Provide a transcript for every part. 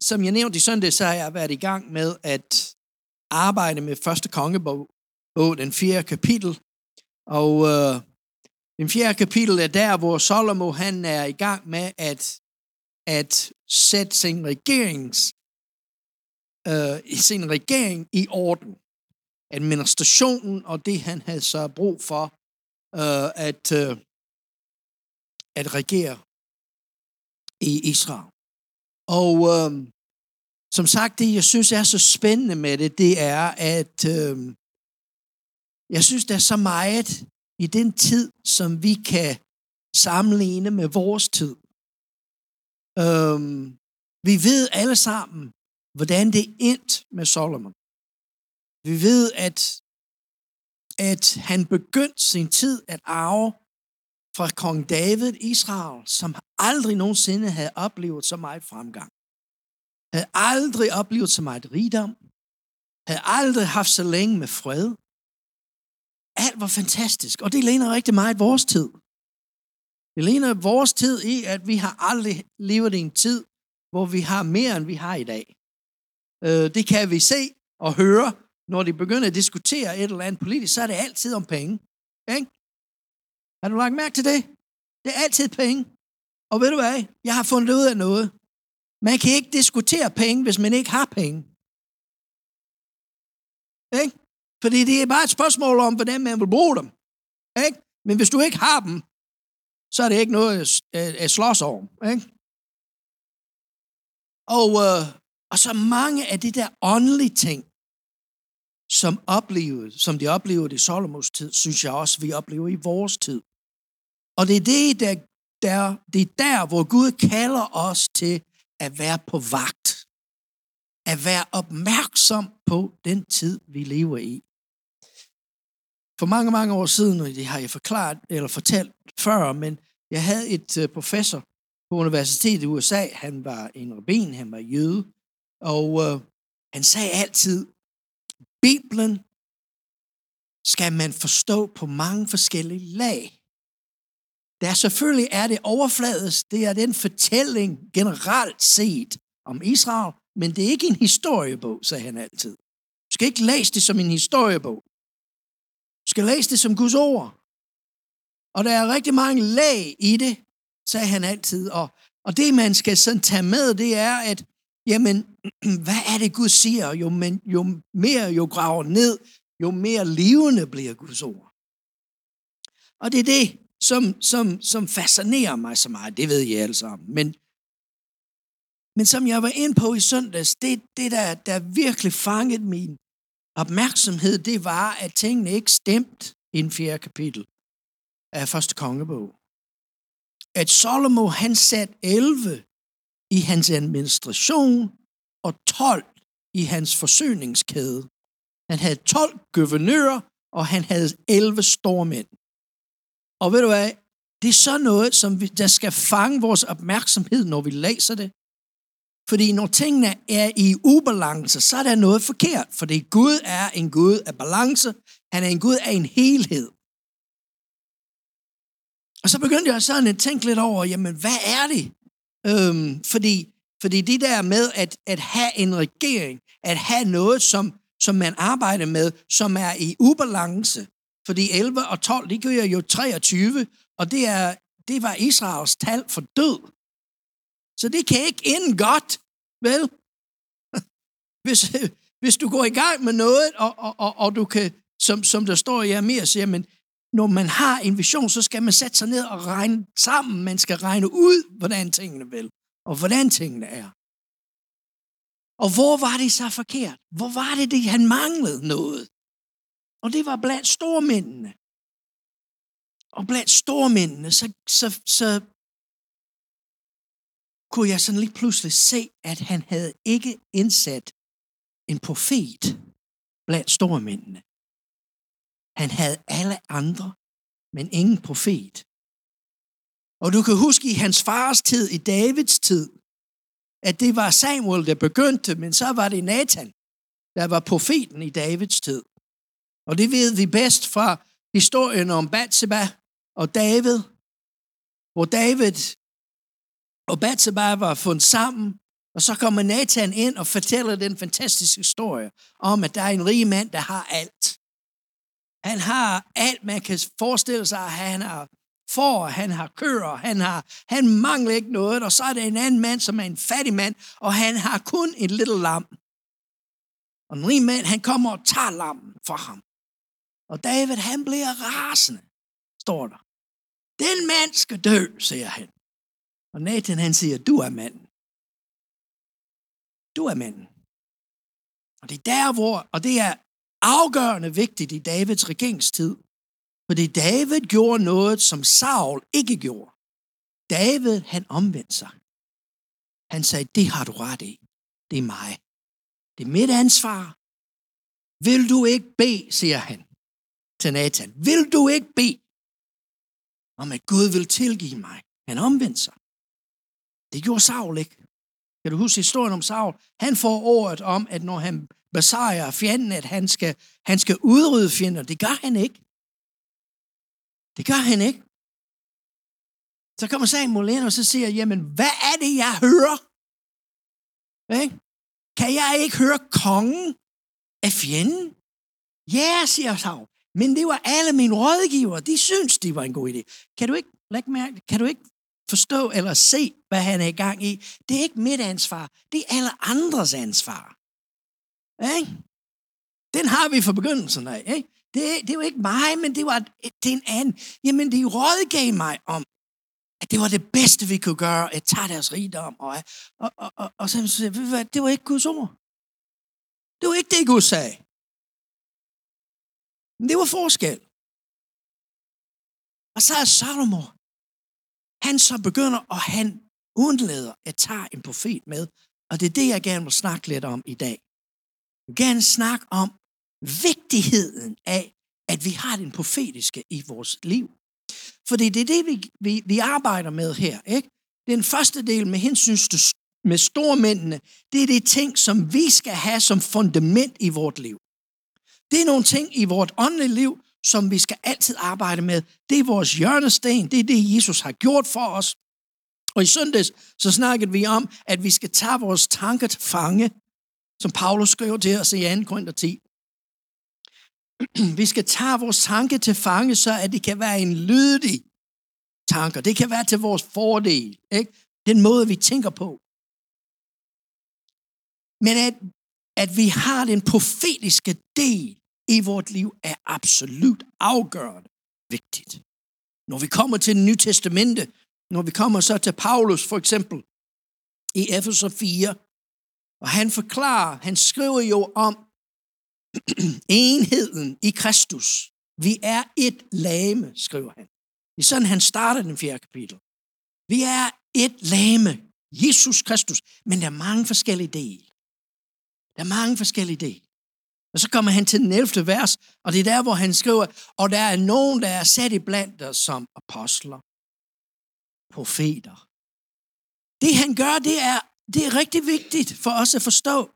som jeg nævnte i søndag, så har jeg været i gang med at arbejde med første kongebog, den fjerde kapitel. Og øh, den fjerde kapitel er der, hvor Salomo han er i gang med at, at sætte sin regerings øh, sin regering i orden. Administrationen og det, han havde så brug for øh, at, øh, at regere i Israel. Og øh, som sagt, det jeg synes er så spændende med det, det er, at øh, jeg synes, der er så meget i den tid, som vi kan sammenligne med vores tid. Øh, vi ved alle sammen, hvordan det endte med Solomon. Vi ved, at, at han begyndte sin tid at arve fra kong David Israel, som aldrig nogensinde havde oplevet så meget fremgang. Havde aldrig oplevet så meget rigdom. Havde aldrig haft så længe med fred. Alt var fantastisk, og det ligner rigtig meget vores tid. Det ligner vores tid i, at vi har aldrig levet i en tid, hvor vi har mere, end vi har i dag. Øh, det kan vi se og høre, når de begynder at diskutere et eller andet politisk, så er det altid om penge. Ikke? Har du lagt mærke til det? Det er altid penge. Og ved du hvad? Jeg har fundet ud af noget. Man kan ikke diskutere penge, hvis man ikke har penge. Ikke? Fordi det er bare et spørgsmål om, hvordan man vil bruge dem. Ikke? Men hvis du ikke har dem, så er det ikke noget at slås over. Ikke? Og, øh, og så mange af de der åndelige ting, som, oplevede, som de oplevede i Solomos tid, synes jeg også, vi oplever i vores tid. Og det er det, der, der, det er der, hvor Gud kalder os til at være på vagt. At være opmærksom på den tid, vi lever i. For mange, mange år siden, og det har jeg forklaret eller fortalt før, men jeg havde et øh, professor på universitetet i USA. Han var en rabin, han var jøde, og øh, han sagde altid, Bibelen skal man forstå på mange forskellige lag. Der selvfølgelig er det overfladisk, det er den fortælling generelt set om Israel, men det er ikke en historiebog, sagde han altid. Du skal ikke læse det som en historiebog. Du skal læse det som Guds ord. Og der er rigtig mange lag i det, sagde han altid. Og, og det, man skal sådan tage med, det er, at jamen, hvad er det, Gud siger? Jo, men, jo mere jo graver ned, jo mere levende bliver Guds ord. Og det er det, som, som, som fascinerer mig så meget. Det ved jeg alle sammen. Men, men som jeg var inde på i søndags, det, det der, der virkelig fangede min opmærksomhed, det var, at tingene ikke stemte i en fjerde kapitel af første kongebog. At Salomo, han satte 11 i hans administration og 12 i hans forsyningskæde. Han havde 12 guvernører, og han havde 11 stormænd. Og ved du hvad? Det er så noget, som vi, der skal fange vores opmærksomhed, når vi læser det. Fordi når tingene er i ubalance, så er der noget forkert. Fordi Gud er en Gud af balance. Han er en Gud af en helhed. Og så begyndte jeg sådan at tænke lidt over, jamen hvad er det? Øhm, fordi, fordi det der med at, at have en regering, at have noget, som, som man arbejder med, som er i ubalance, fordi 11 og 12, det gør jo 23, og det, er, det var Israels tal for død. Så det kan ikke ende godt, vel? Hvis, hvis du går i gang med noget, og, og, og, og du kan, som, som der står i Amir, siger, men når man har en vision, så skal man sætte sig ned og regne sammen. Man skal regne ud, hvordan tingene vil, og hvordan tingene er. Og hvor var det så forkert? Hvor var det, det han manglede noget? Og det var blandt stormændene. Og blandt stormændene, så, så, så kunne jeg sådan lige pludselig se, at han havde ikke indsat en profet blandt stormændene. Han havde alle andre, men ingen profet. Og du kan huske i hans fars tid, i Davids tid, at det var Samuel, der begyndte, men så var det Nathan, der var profeten i Davids tid. Og det ved vi bedst fra historien om Bathsheba og David, hvor David og Bathsheba var fundet sammen, Og så kommer Nathan ind og fortæller den fantastiske historie om, at der er en rig mand, der har alt. Han har alt, man kan forestille sig. Han har får, han har køer, han, har, han mangler ikke noget. Og så er der en anden mand, som er en fattig mand, og han har kun et lille lam. Og en rig mand, han kommer og tager lammen for ham. Og David, han bliver rasende, står der. Den mand skal dø, siger han. Og Nathan, han siger, du er manden. Du er manden. Og det er der, hvor, og det er afgørende vigtigt i Davids regeringstid, fordi David gjorde noget, som Saul ikke gjorde. David, han omvendte sig. Han sagde, det har du ret i. Det er mig. Det er mit ansvar. Vil du ikke bede, siger han til Nathan. Vil du ikke bede om, at Gud vil tilgive mig? Han omvendte sig. Det gjorde Saul ikke. Kan du huske historien om Saul? Han får ordet om, at når han besejrer fjenden, at han skal, han skal udrydde fjender. Det gør han ikke. Det gør han ikke. Så kommer Samuel ind og så siger, jamen, hvad er det, jeg hører? Ik? Kan jeg ikke høre kongen af fjenden? Ja, siger Saul. Men det var alle mine rådgivere. De synes, det var en god idé. Kan du ikke, lægge mærke, kan du ikke forstå eller se, hvad han er i gang i? Det er ikke mit ansvar. Det er alle andres ansvar. Ikke? Den har vi fra begyndelsen af. Ikke? Det, det er jo ikke mig, men det var det er en anden. Jamen, de rådgav mig om, at det var det bedste, vi kunne gøre, at tage deres rigdom. Og, og, og, og, og så sagde det var ikke Guds ord. Det var ikke det, Gud sagde. Men det var forskel. Og så er Salomo, han så begynder, og han undlader at tage en profet med. Og det er det, jeg gerne vil snakke lidt om i dag. Jeg vil gerne snakke om vigtigheden af, at vi har den profetiske i vores liv. For det er det, vi, vi, vi arbejder med her. Ikke? Den første del med hensyn til med stormændene, det er det ting, som vi skal have som fundament i vort liv. Det er nogle ting i vort åndelige liv, som vi skal altid arbejde med. Det er vores hjørnesten. Det er det, Jesus har gjort for os. Og i søndags, så snakkede vi om, at vi skal tage vores tanker til fange, som Paulus skriver til os i 2. Korinther 10. Vi skal tage vores tanke til fange, så at det kan være en lydig tanker. Det kan være til vores fordel. Ikke? Den måde, vi tænker på. Men at, at vi har den profetiske del i vort liv, er absolut afgørende vigtigt. Når vi kommer til det nye testamente, når vi kommer så til Paulus for eksempel, i Efeser 4, og han forklarer, han skriver jo om enheden i Kristus. Vi er et lame, skriver han. Det er sådan, han starter den fjerde kapitel. Vi er et lame, Jesus Kristus, men der er mange forskellige dele. Der er mange forskellige dele. Og så kommer han til den 11. vers, og det er der, hvor han skriver, og der er nogen, der er sat i blandt os som apostler, profeter. Det han gør, det er, det er rigtig vigtigt for os at forstå.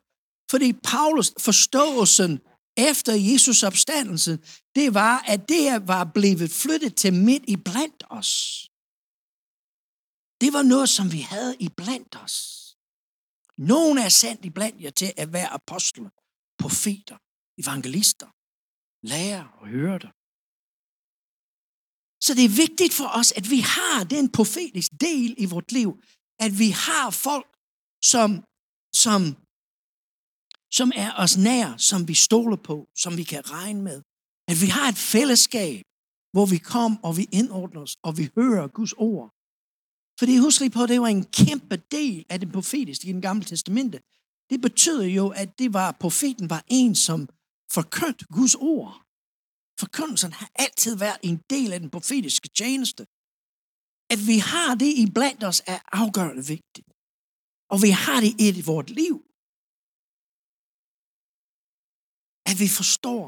Fordi Paulus forståelsen efter Jesus opstandelse, det var, at det var blevet flyttet til midt i blandt os. Det var noget, som vi havde i blandt os. Nogen er sendt i blandt jer til at være apostle, profeter, evangelister, lærer og hørter. Så det er vigtigt for os, at vi har den profetiske del i vort liv, at vi har folk, som, som som er os nær, som vi stoler på, som vi kan regne med. At vi har et fællesskab, hvor vi kom og vi indordner os, og vi hører Guds ord. Fordi husk lige på, det var en kæmpe del af det profetiske i den gamle testamente. Det betyder jo, at det var, profeten var en, som forkyndte Guds ord. Forkyndelsen har altid været en del af den profetiske tjeneste. At vi har det i blandt os er afgørende vigtigt. Og vi har det i vores liv. at vi forstår,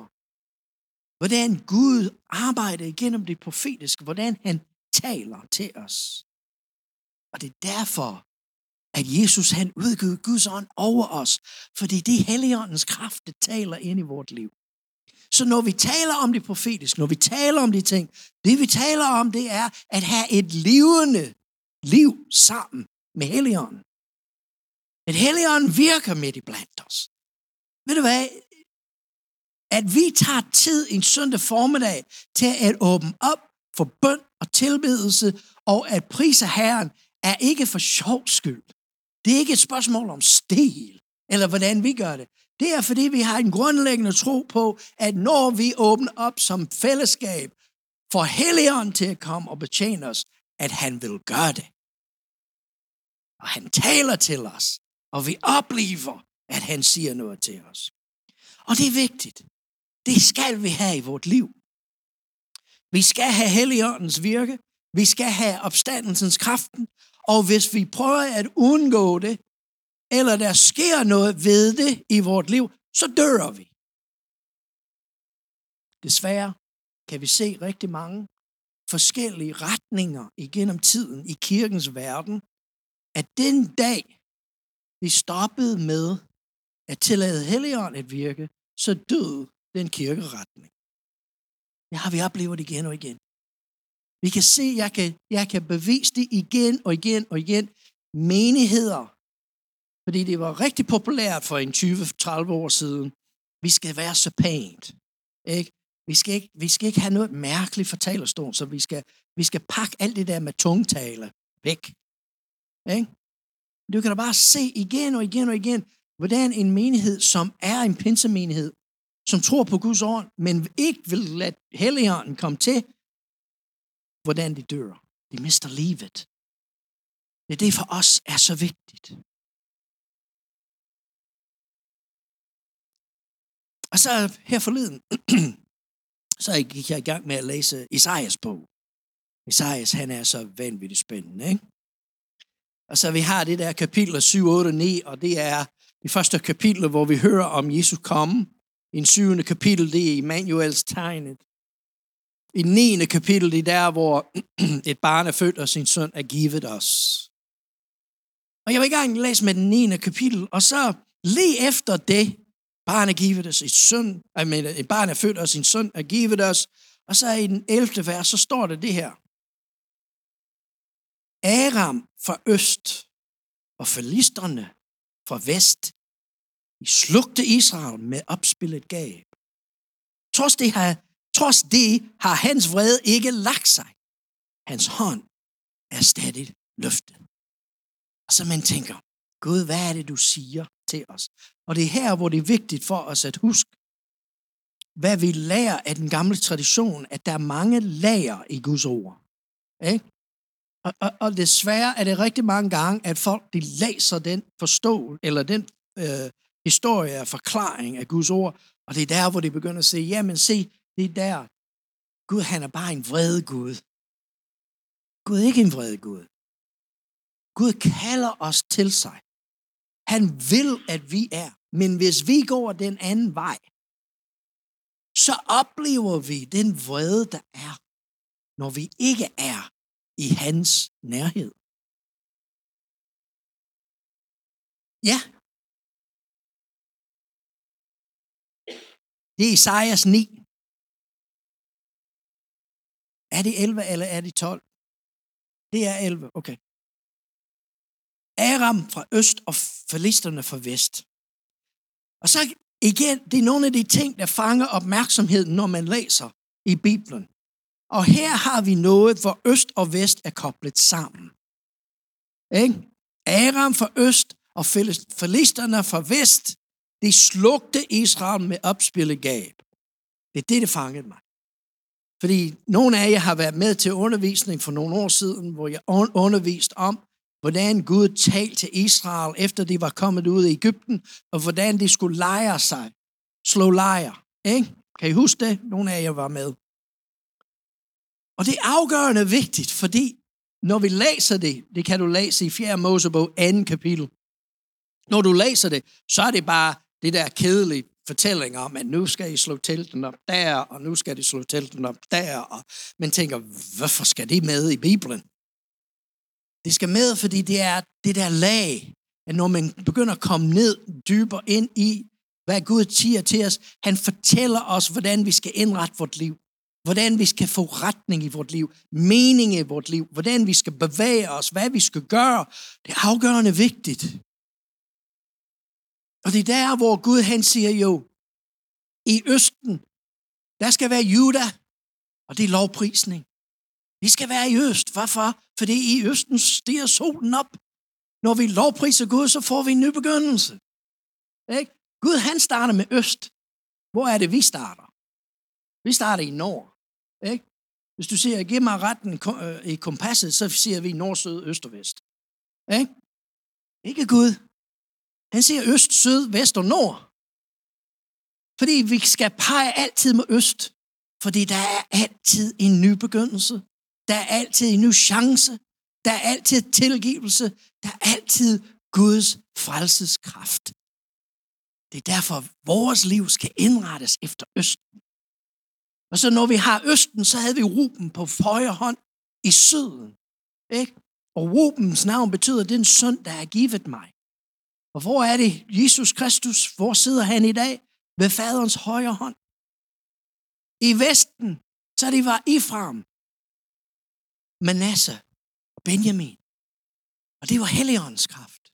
hvordan Gud arbejder igennem det profetiske, hvordan han taler til os. Og det er derfor, at Jesus han udgiver Guds ånd over os, fordi det er Helligåndens kraft, der taler ind i vort liv. Så når vi taler om det profetiske, når vi taler om de ting, det vi taler om, det er at have et levende liv sammen med Helligånden. Men Helligånden virker midt i blandt os. Ved du hvad? At vi tager tid en søndag formiddag til at åbne op for bøn og tilbedelse, og at prise Herren er ikke for sjov skyld. Det er ikke et spørgsmål om stil, eller hvordan vi gør det. Det er fordi, vi har en grundlæggende tro på, at når vi åbner op som fællesskab, for Helligånden til at komme og betjene os, at han vil gøre det. Og han taler til os, og vi oplever, at han siger noget til os. Og det er vigtigt. Det skal vi have i vort liv. Vi skal have Helligåndens virke. Vi skal have opstandelsens kraften. Og hvis vi prøver at undgå det, eller der sker noget ved det i vort liv, så dør vi. Desværre kan vi se rigtig mange forskellige retninger igennem tiden i kirkens verden, at den dag, vi stoppede med at tillade Helligånd at virke, så døde den kirkeretning. Det har vi oplevet igen og igen. Vi kan se, jeg kan, jeg kan bevise det igen og igen og igen. Menigheder, fordi det var rigtig populært for en 20-30 år siden. Vi skal være så pænt. Ikke? Vi, skal ikke, vi skal ikke have noget mærkeligt for talerstolen, så vi skal, vi skal pakke alt det der med tungtale væk. Ikke? Du kan da bare se igen og igen og igen, hvordan en menighed, som er en pinsemenighed, som tror på Guds ord, men ikke vil lade Helligånden komme til, hvordan de dør. De mister livet. Det er det for os er så vigtigt. Og så her forleden, så gik jeg i gang med at læse Isaias bog. Isaias, han er så vanvittigt spændende, ikke? Og så vi har det der kapitel 7, 8 9, og det er det første kapitel, hvor vi hører om Jesus komme. I en syvende kapitel, det er Immanuels tegnet. I den 9. kapitel, det er der, hvor et barn er født, og sin søn er givet os. Og jeg vil i gang læse med den 9. kapitel, og så lige efter det, barn er givet os, et, søn, I mean, et barn er født, og sin søn er givet os, og så i den 11. vers, så står der det her. Aram fra øst og filisterne fra vest. De slugte Israel med opspillet gab. Trods det, har, trods det har hans vrede ikke lagt sig. Hans hånd er stadig løftet. Og så man tænker, Gud, hvad er det, du siger til os? Og det er her, hvor det er vigtigt for os at huske, hvad vi lærer af den gamle tradition, at der er mange lager i Guds ord. Ikke? Og, og, og desværre er det rigtig mange gange, at folk de læser den forståelse, eller den øh, historie og forklaring af Guds ord, og det er der, hvor de begynder at sige, jamen se, det er der. Gud, han er bare en vred Gud. Gud er ikke en vred Gud. Gud kalder os til sig. Han vil, at vi er. Men hvis vi går den anden vej, så oplever vi den vrede, der er, når vi ikke er i hans nærhed. Ja. Det er Isaias 9. Er det 11 eller er det 12? Det er 11, okay. Aram fra øst og falisterne fra vest. Og så igen, det er nogle af de ting, der fanger opmærksomheden, når man læser i Bibelen. Og her har vi noget, hvor øst og vest er koblet sammen. Ikke? Aram fra øst og filisterne fra vest, de slugte Israel med opspillet gab. Det er det, der fangede mig. Fordi nogle af jer har været med til undervisning for nogle år siden, hvor jeg undervist om, hvordan Gud talte til Israel, efter de var kommet ud af Ægypten, og hvordan de skulle lejre sig, slå lejr. Ikke? Kan I huske det? Nogle af jer var med. Og det er afgørende vigtigt, fordi når vi læser det, det kan du læse i 4. Mosebog 2. kapitel. Når du læser det, så er det bare det der kedelige fortælling om, at nu skal I slå telten op der, og nu skal de slå telten op der. Og man tænker, hvorfor skal det med i Bibelen? Det skal med, fordi det er det der lag, at når man begynder at komme ned dybere ind i, hvad Gud siger til os, han fortæller os, hvordan vi skal indrette vort liv. Hvordan vi skal få retning i vort liv, mening i vort liv, hvordan vi skal bevæge os, hvad vi skal gøre. Det er afgørende vigtigt. Og det er der, hvor Gud han siger jo, i Østen, der skal være Juda, og det er lovprisning. Vi skal være i øst. Hvorfor? Fordi i østen stiger solen op. Når vi lovpriser Gud, så får vi en ny begyndelse. Ikke? Gud, han starter med øst. Hvor er det, vi starter? Vi starter i nord. Ikke? Hvis du siger, giv mig retten øh, i kompasset, så siger vi nord, syd, øst og vest. Ikke? Ikke Gud. Han siger øst, syd, vest og nord. Fordi vi skal pege altid med øst. Fordi der er altid en ny begyndelse. Der er altid en ny chance. Der er altid tilgivelse. Der er altid Guds frelseskraft. Det er derfor, vores liv skal indrettes efter Østen. Og så når vi har Østen, så havde vi Ruben på højre hånd i syden. Ikke? Og Rubens navn betyder, den søn, der er givet mig. Og hvor er det Jesus Kristus? Hvor sidder han i dag? Ved faderens højre hånd. I Vesten, så det var Ifram, Manasse og Benjamin. Og det var Helligåndens kraft.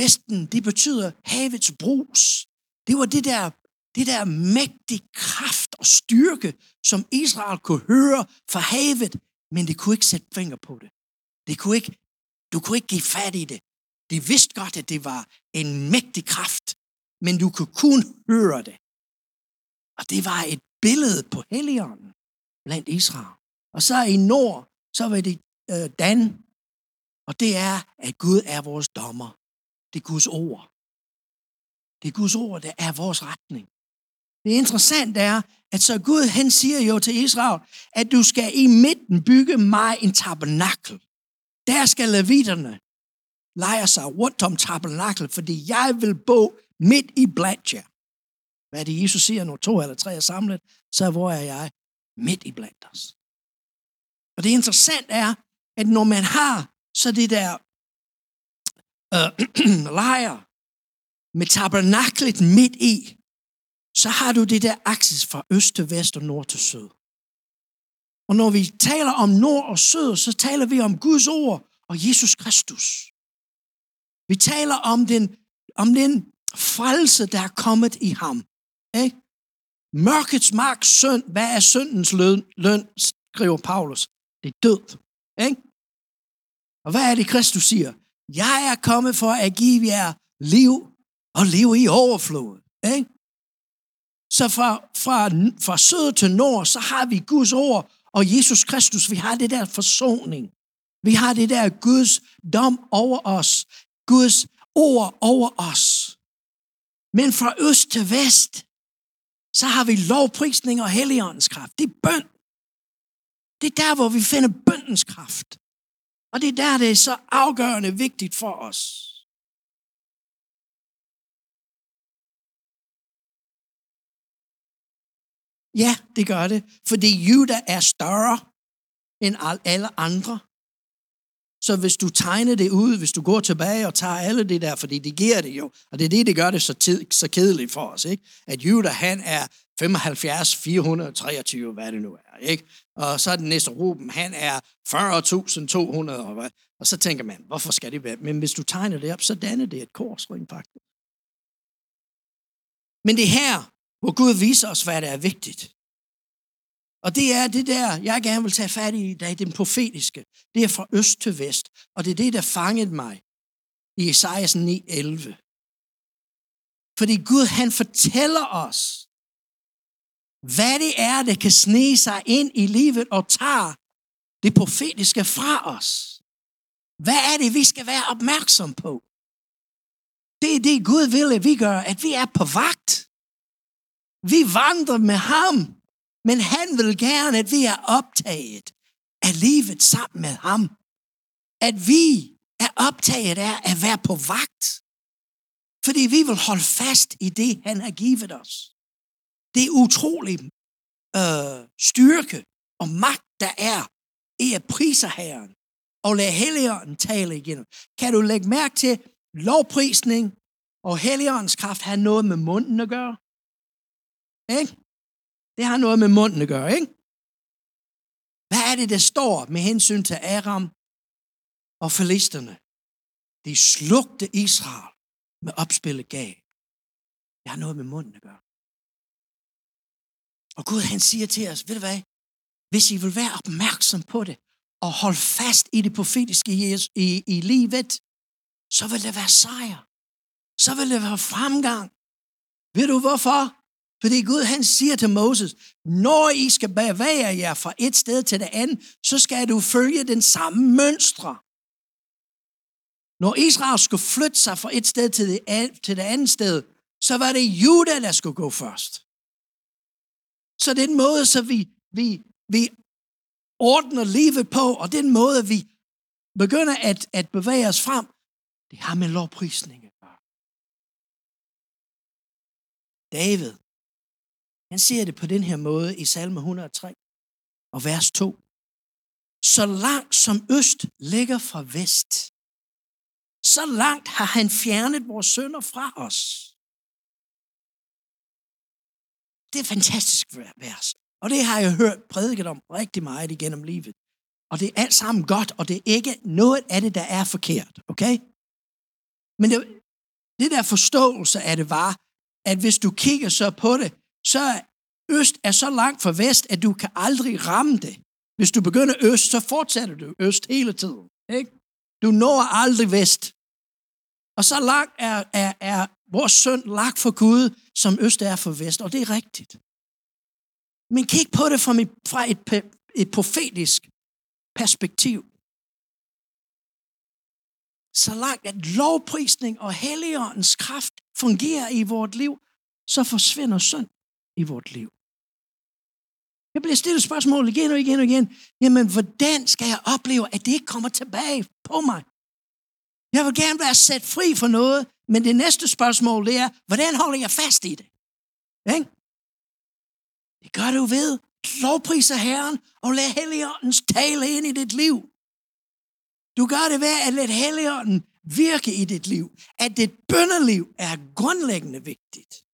Vesten, det betyder havets brus. Det var det der, det der mægtige kraft og styrke, som Israel kunne høre fra havet, men det kunne ikke sætte finger på det. Det kunne ikke, du kunne ikke give fat i det. De vidste godt, at det var en mægtig kraft, men du kunne kun høre det. Og det var et billede på Helligånden blandt Israel. Og så i nord, så var det øh, Dan, og det er, at Gud er vores dommer. Det er Guds ord. Det er Guds ord, der er vores retning. Det interessante er, at så Gud, han siger jo til Israel, at du skal i midten bygge mig en tabernakel. Der skal leviterne lege sig rundt om tabernakel, fordi jeg vil bo midt i blandt jer. Hvad er det, Jesus siger, når to eller tre er samlet? Så hvor er jeg? Midt i blandt os. Og det interessante er, at når man har så det der øh, lejr med tabernaklet midt i, så har du det der aksis fra øst til vest og nord til syd. Og når vi taler om nord og syd, så taler vi om Guds ord og Jesus Kristus. Vi taler om den, om den frelse, der er kommet i ham. Ikke? Mørkets magt, søn, hvad er syndens løn, løn, skriver Paulus. Det er død. Ikke? Og hvad er det, Kristus siger? Jeg er kommet for at give jer liv og liv i overflod. Ikke? Så fra, fra, fra syd til nord, så har vi Guds ord og Jesus Kristus. Vi har det der forsoning. Vi har det der Guds dom over os. Guds ord over os. Men fra øst til vest, så har vi lovprisning og helligåndens kraft. Det er bøn. Det er der, hvor vi finder bøndens kraft. Og det er der, det er så afgørende vigtigt for os. Ja, det gør det. Fordi Juda er større end alle andre. Så hvis du tegner det ud, hvis du går tilbage og tager alle det der, fordi det giver det jo, og det er det, det gør det så, tid, så kedeligt for os, ikke? at Juda han er 75, 423, hvad det nu er. Ikke? Og så er den næste Ruben, han er 40.200, og, hvad? og så tænker man, hvorfor skal det være? Men hvis du tegner det op, så danner det et korsring faktisk. Men det er her, hvor Gud viser os, hvad der er vigtigt. Og det er det der, jeg gerne vil tage fat i i dag, den profetiske. Det er fra øst til vest. Og det er det, der fangede mig i Esajas 9.11. Fordi Gud, han fortæller os, hvad det er, der kan snige sig ind i livet og tager det profetiske fra os. Hvad er det, vi skal være opmærksom på? Det er det, Gud vil, at vi gør, at vi er på vagt. Vi vandrer med ham, men han vil gerne, at vi er optaget af livet sammen med ham. At vi er optaget af at være på vagt. Fordi vi vil holde fast i det, han har givet os. Det er utrolig øh, styrke og magt, der er i at prise Herren og lade Helligånden tale igen. Kan du lægge mærke til, lovprisning og Helligåndens kraft har noget med munden at gøre? Ikke? Det har noget med munden at gøre, ikke? Hvad er det, der står med hensyn til Aram og filisterne? De slugte Israel med opspillet gav. Det har noget med munden at gøre. Og Gud han siger til os, ved du hvad? Hvis I vil være opmærksom på det, og holde fast i det profetiske i, i, i livet, så vil det være sejr. Så vil det være fremgang. Ved du hvorfor? Fordi Gud han siger til Moses, når I skal bevæge jer fra et sted til det andet, så skal du følge den samme mønstre. Når Israel skulle flytte sig fra et sted til det, til det andet sted, så var det Juda, der skulle gå først. Så den måde, så vi, vi, vi ordner livet på, og den måde, vi begynder at, at bevæge os frem, det har med lovprisning at gøre. David, han siger det på den her måde i salme 103 og vers 2. Så langt som øst ligger fra vest, så langt har han fjernet vores sønder fra os. Det er et fantastisk vers. Og det har jeg hørt prædiket om rigtig meget igennem livet. Og det er alt sammen godt, og det er ikke noget af det, der er forkert. Okay? Men det, det der forståelse af det var, at hvis du kigger så på det, så øst er så langt fra vest, at du kan aldrig ramme det. Hvis du begynder øst, så fortsætter du øst hele tiden. Ikke? Du når aldrig vest. Og så langt er, er, er vores søn lagt for Gud, som øst er for vest, og det er rigtigt. Men kig på det fra, mit, fra et, et profetisk perspektiv. Så langt at lovprisning og helligåndens kraft fungerer i vort liv, så forsvinder synd i vort liv. Jeg bliver stillet spørgsmål igen og igen og igen. Jamen, hvordan skal jeg opleve, at det ikke kommer tilbage på mig? Jeg vil gerne være sat fri for noget, men det næste spørgsmål det er, hvordan holder jeg fast i det? Ikke? Det gør du ved. Lovpriser Herren og lad Helligåndens tale ind i dit liv. Du gør det ved at lade Helligånden virke i dit liv. At dit bønneliv er grundlæggende vigtigt.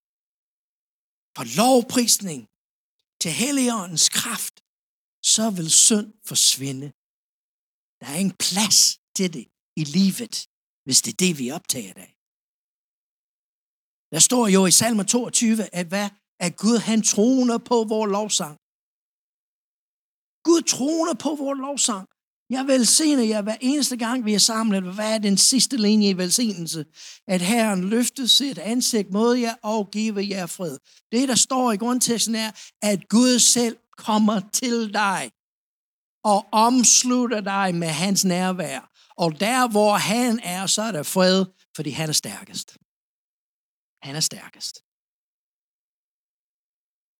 For lovprisning til Helligåndens kraft, så vil synd forsvinde. Der er ingen plads til det i livet, hvis det er det, vi optager af. Der står jo i salme 22, at hvad at Gud han troner på vores lovsang. Gud troner på vores lovsang. Jeg velsigner jer hver eneste gang, vi er samlet. Hvad er den sidste linje i velsignelse? At Herren løfter sit ansigt mod jer og giver jer fred. Det, der står i grundteksten er, at Gud selv kommer til dig og omslutter dig med hans nærvær. Og der, hvor han er, så er der fred, fordi han er stærkest. Han er stærkest.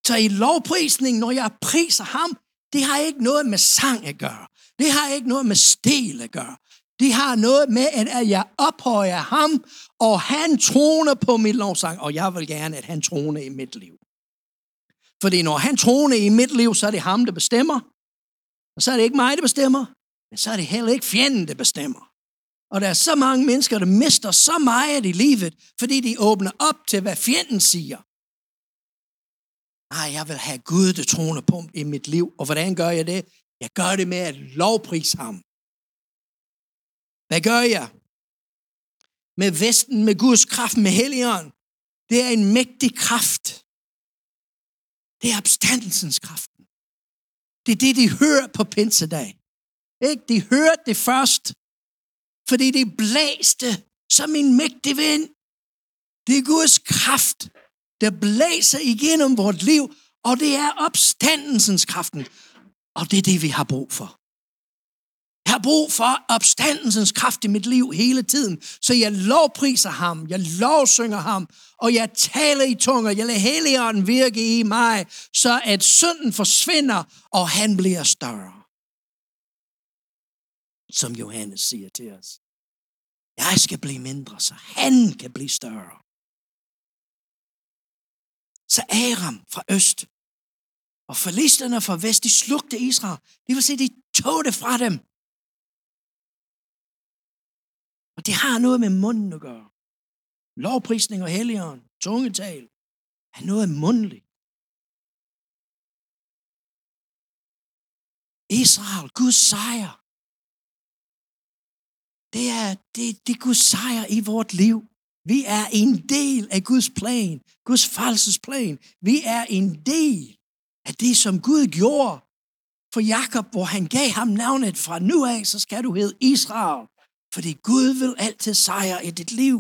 Så i lovprisning, når jeg priser ham, det har ikke noget med sang at gøre. Det har ikke noget med stil at gøre. Det har noget med, at jeg ophøjer ham, og han troner på mit lovsang, og jeg vil gerne, at han troner i mit liv. Fordi når han troner i mit liv, så er det ham, der bestemmer. Og så er det ikke mig, der bestemmer, men så er det heller ikke fjenden, der bestemmer. Og der er så mange mennesker, der mister så meget i livet, fordi de åbner op til, hvad fjenden siger. Nej, jeg vil have Gud, der troner på i mit liv. Og hvordan gør jeg det? Jeg gør det med at lovprise ham. Hvad gør jeg? Med vesten, med Guds kraft, med Helligånden. Det er en mægtig kraft. Det er opstandelsens kraften. Det er det, de hører på pinsedag. Ikke? De hørte det først, fordi det blæste som en mægtig vind. Det er Guds kraft, der blæser igennem vort liv, og det er opstandelsens kraften. Og det er det, vi har brug for. Jeg har brug for opstandelsens kraft i mit liv hele tiden, så jeg lovpriser ham, jeg lovsynger ham, og jeg taler i tunger, jeg lader Helligånden virke i mig, så at synden forsvinder, og han bliver større. Som Johannes siger til os. Jeg skal blive mindre, så han kan blive større så Aram fra øst og forlisterne fra vest, de slugte Israel. Det vil sige, de tog det fra dem. Og det har noget med munden at gøre. Lovprisning og helligånd, tungetal, er noget mundligt. Israel, Guds sejr. Det er, det, det er Guds sejr i vort liv. Vi er en del af Guds plan, Guds frelsesplan. Vi er en del af det, som Gud gjorde for Jakob, hvor han gav ham navnet fra nu af, så skal du hedde Israel. Fordi Gud vil altid sejre i dit liv.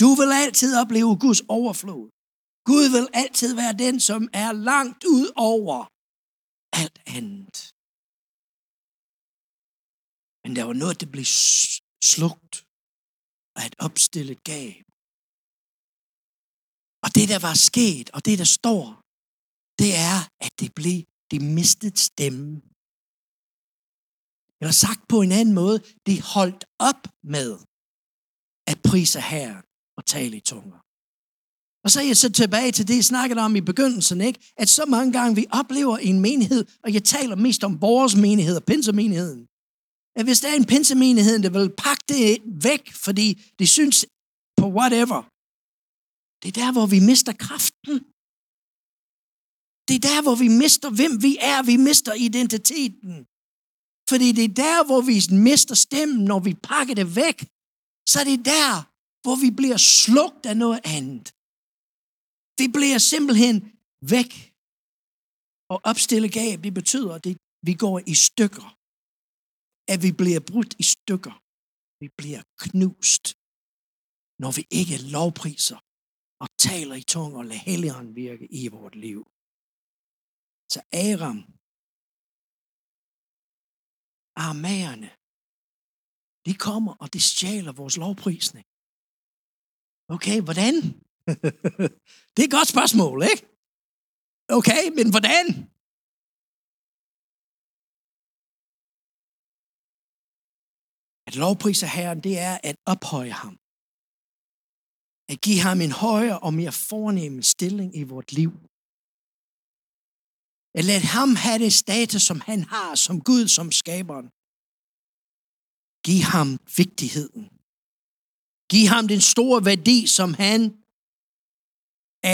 Du vil altid opleve Guds overflod. Gud vil altid være den, som er langt ud over alt andet. Men der var noget, der blev slugt af et opstillet gab. Og det, der var sket, og det, der står, det er, at det blev det mistede stemme. Eller sagt på en anden måde, det holdt op med at prise Herren og tale i tunger. Og så er jeg så tilbage til det, jeg snakkede om i begyndelsen, ikke? at så mange gange vi oplever en menighed, og jeg taler mest om vores menighed og pinsemenigheden, at hvis der er en pinsemenighed, der vil pakke det væk, fordi de synes på whatever, det er der, hvor vi mister kraften. Det er der, hvor vi mister, hvem vi er. Vi mister identiteten. Fordi det er der, hvor vi mister stemmen, når vi pakker det væk. Så er det der, hvor vi bliver slugt af noget andet. Vi bliver simpelthen væk. Og opstille gab, det betyder, at vi går i stykker. At vi bliver brudt i stykker. Vi bliver knust, når vi ikke lovpriser og taler i tunger og lader helligånden virke i vores liv. Så Aram, armagerne, de kommer, og de stjæler vores lovprisning. Okay, hvordan? det er et godt spørgsmål, ikke? Okay, men hvordan? At lovprise Herren, det er at ophøje ham. At give ham en højere og mere fornem stilling i vort liv. At ham have det status, som han har, som Gud, som skaberen. Giv ham vigtigheden. Giv ham den store værdi, som han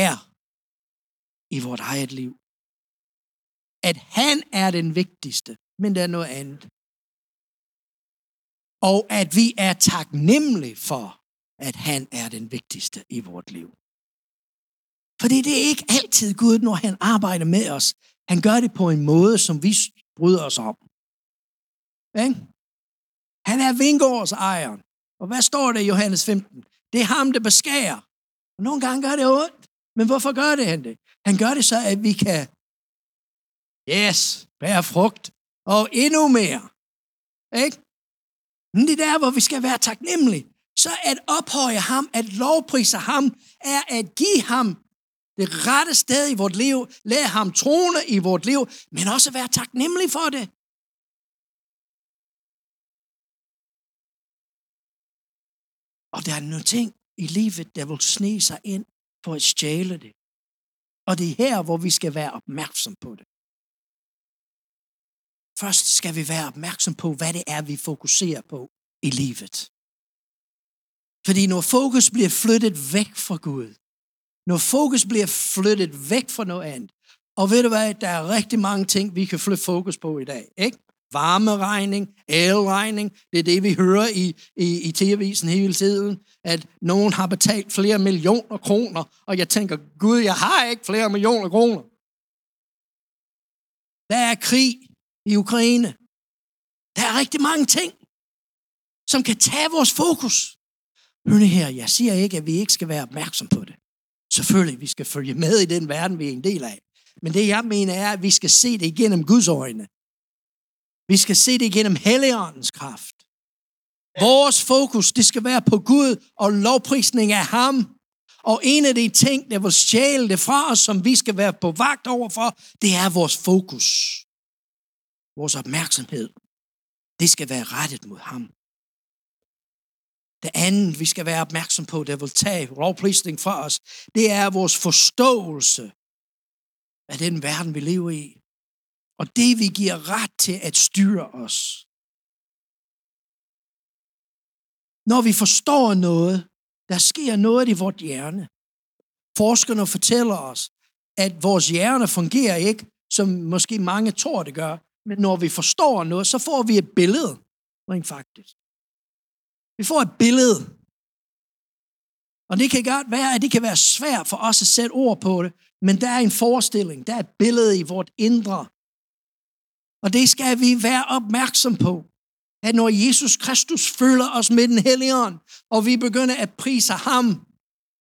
er i vort eget liv. At han er den vigtigste, men der er noget andet. Og at vi er taknemmelige for, at han er den vigtigste i vort liv. Fordi det er ikke altid Gud, når han arbejder med os. Han gør det på en måde, som vi bryder os om. Ikke? Han er vingårds ejeren. Og hvad står der i Johannes 15? Det er ham, der beskærer. Og nogle gange gør det ondt. Men hvorfor gør det han det? Han gør det så, at vi kan, yes, bære frugt. Og endnu mere. Ikke? Men det er der, hvor vi skal være taknemmelige. Så at ophøje ham, at lovprise ham, er at give ham det rette sted i vort liv, Lad ham trone i vort liv, men også være taknemmelig for det. Og der er nogle ting i livet, der vil sne sig ind for at stjæle det. Og det er her, hvor vi skal være opmærksom på det. Først skal vi være opmærksom på, hvad det er, vi fokuserer på i livet. Fordi når fokus bliver flyttet væk fra Gud, når fokus bliver flyttet væk fra noget andet, og ved du hvad, der er rigtig mange ting, vi kan flytte fokus på i dag, ikke? Varmeregning, elregning, det er det, vi hører i, i, i TV-avisen hele tiden, at nogen har betalt flere millioner kroner, og jeg tænker, Gud, jeg har ikke flere millioner kroner. Der er krig i Ukraine. Der er rigtig mange ting, som kan tage vores fokus. Hør her, jeg siger ikke, at vi ikke skal være opmærksom på det. Selvfølgelig, vi skal følge med i den verden, vi er en del af. Men det, jeg mener, er, at vi skal se det igennem Guds øjne. Vi skal se det igennem Helligåndens kraft. Vores fokus, det skal være på Gud og lovprisning af ham. Og en af de ting, der vil stjæle det fra os, som vi skal være på vagt overfor, det er vores fokus. Vores opmærksomhed. Det skal være rettet mod ham. Det andet, vi skal være opmærksom på, der vil tage lovprisning fra os, det er vores forståelse af den verden, vi lever i. Og det, vi giver ret til at styre os. Når vi forstår noget, der sker noget i vores hjerne. Forskerne fortæller os, at vores hjerne fungerer ikke, som måske mange tror, det gør. Men når vi forstår noget, så får vi et billede, rent faktisk. Vi får et billede. Og det kan godt være, at det kan være svært for os at sætte ord på det, men der er en forestilling, der er et billede i vort indre. Og det skal vi være opmærksom på, at når Jesus Kristus følger os med den hellige ånd, og vi begynder at prise ham,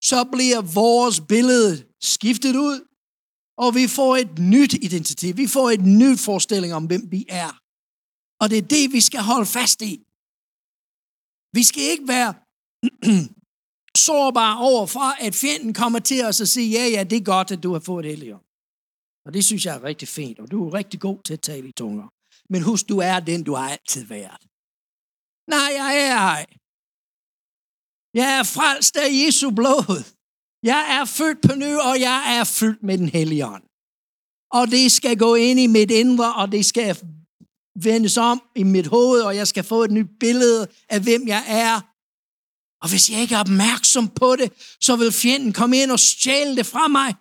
så bliver vores billede skiftet ud, og vi får et nyt identitet. Vi får et nyt forestilling om, hvem vi er. Og det er det, vi skal holde fast i. Vi skal ikke være sårbare over for, at fjenden kommer til os og siger, ja, ja, det er godt, at du har fået helion. Og det synes jeg er rigtig fint, og du er rigtig god til at tale i tunger. Men husk, du er den, du har altid været. Nej, jeg er ej. Jeg er frelst af Jesu blod. Jeg er født på ny, og jeg er fyldt med den hellige ånd. Og det skal gå ind i mit indre, og det skal vendes om i mit hoved, og jeg skal få et nyt billede af, hvem jeg er. Og hvis jeg ikke er opmærksom på det, så vil fjenden komme ind og stjæle det fra mig.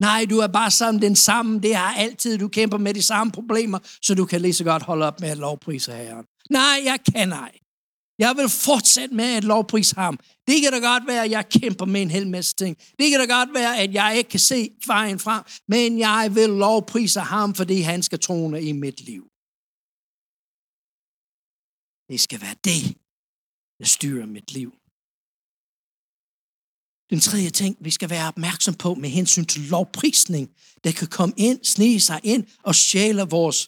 Nej, du er bare sammen den samme. Det er altid, du kæmper med de samme problemer, så du kan lige så godt holde op med at lovprise Herren. Nej, jeg kan ej. Jeg vil fortsætte med at lovprise ham. Det kan da godt være, at jeg kæmper med en hel masse ting. Det kan da godt være, at jeg ikke kan se vejen frem, men jeg vil lovprise ham, fordi han skal trone i mit liv. Det skal være det, der styrer mit liv. Den tredje ting, vi skal være opmærksom på med hensyn til lovprisning, der kan komme ind, snige sig ind og stjæle vores